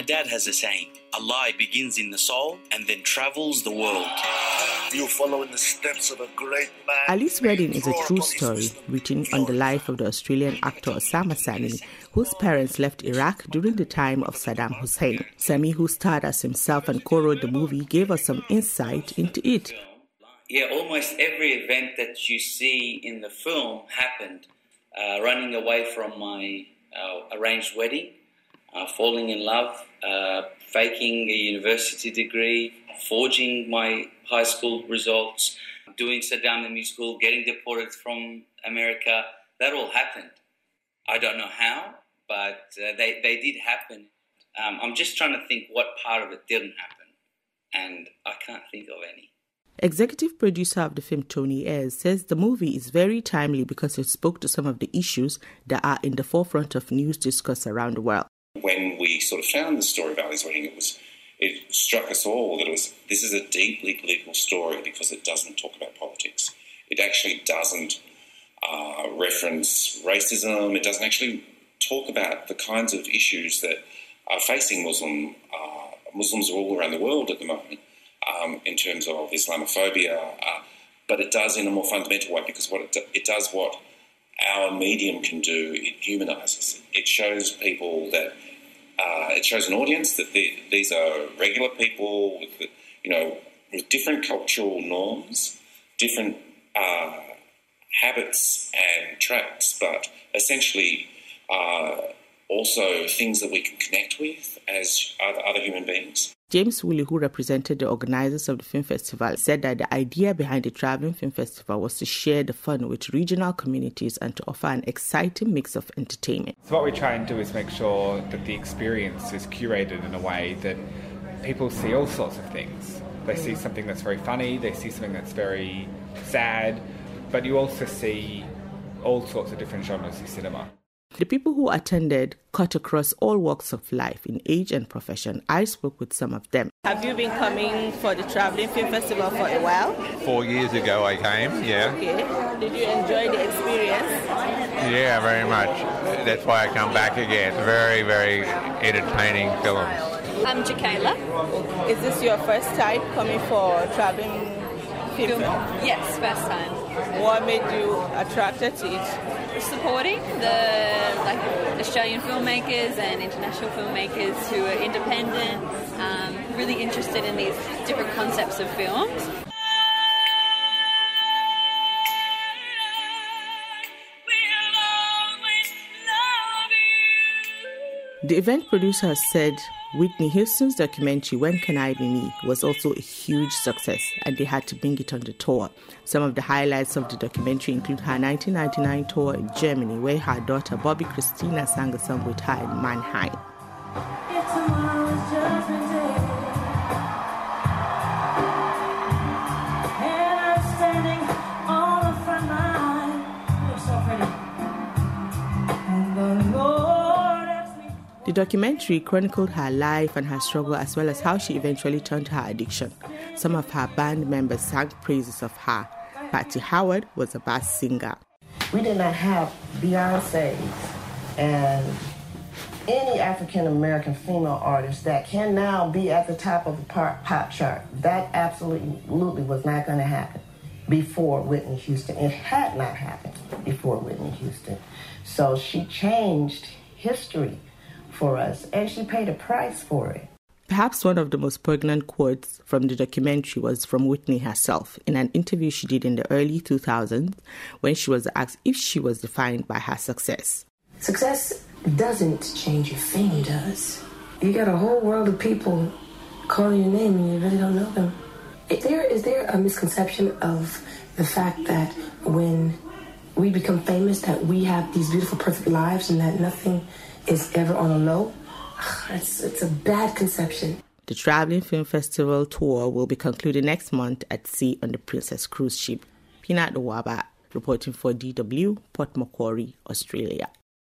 My dad has a saying a lie begins in the soul and then travels the world. You follow in the steps of a great man. Ali's Wedding is a true story written on the life of the Australian actor Osama Sami, whose parents left Iraq during the time of Saddam Hussein. Sami, who starred as himself and co wrote the movie, gave us some insight into it. Yeah, almost every event that you see in the film happened. Uh, running away from my uh, arranged wedding, uh, falling in love, uh, faking a university degree, forging my high school results, doing Saddam the school, getting deported from America. That all happened. I don't know how, but uh, they, they did happen. Um, I'm just trying to think what part of it didn't happen, and I can't think of any. Executive producer of the film, Tony Ayres, says the movie is very timely because it spoke to some of the issues that are in the forefront of news discourse around the world. When we sort of found the story of Ali's wedding, it was it struck us all that it was this is a deeply political story because it doesn't talk about politics. It actually doesn't uh, reference racism. It doesn't actually talk about the kinds of issues that are facing Muslim uh, Muslims all around the world at the moment um, in terms of Islamophobia. Uh, but it does in a more fundamental way because what it, do, it does what our medium can do. It humanises. It shows people that uh, it shows an audience that these are regular people with, you know, with different cultural norms, different uh, habits and traits, but essentially uh, also things that we can connect with as other human beings. James Woolley, who represented the organizers of the film festival, said that the idea behind the Traveling Film Festival was to share the fun with regional communities and to offer an exciting mix of entertainment. So, what we try and do is make sure that the experience is curated in a way that people see all sorts of things. They see something that's very funny, they see something that's very sad, but you also see all sorts of different genres of cinema. The people who attended cut across all walks of life in age and profession. I spoke with some of them. Have you been coming for the Traveling Film Festival for a while? Four years ago I came, yeah. Okay. Did you enjoy the experience? Yeah, very much. That's why I come back again. Very, very entertaining films. I'm Jakayla. Is this your first time coming for Traveling Film? Yes, first time. What made you attracted to it? supporting the like Australian filmmakers and international filmmakers who are independent, um, really interested in these different concepts of films. The event producer said Whitney Houston's documentary When Can I Be Me was also a huge success and they had to bring it on the tour. Some of the highlights of the documentary include her 1999 tour in Germany where her daughter Bobbi Kristina sang a song with her in Mannheim. The documentary chronicled her life and her struggle as well as how she eventually turned her addiction. Some of her band members sang praises of her. Patty Howard was a bass singer. We did not have Beyonce and any African American female artist that can now be at the top of the pop chart. That absolutely was not going to happen before Whitney Houston. It had not happened before Whitney Houston. So she changed history for us, and she paid a price for it. Perhaps one of the most poignant quotes from the documentary was from Whitney herself in an interview she did in the early 2000s when she was asked if she was defined by her success. Success doesn't change your fame, it does. You got a whole world of people calling your name and you really don't know them. Is there, is there a misconception of the fact that when we become famous that we have these beautiful, perfect lives and that nothing is ever on a low, it's, it's a bad conception. The Traveling Film Festival tour will be concluded next month at sea on the Princess cruise ship. Peanut Waba reporting for DW, Port Macquarie, Australia.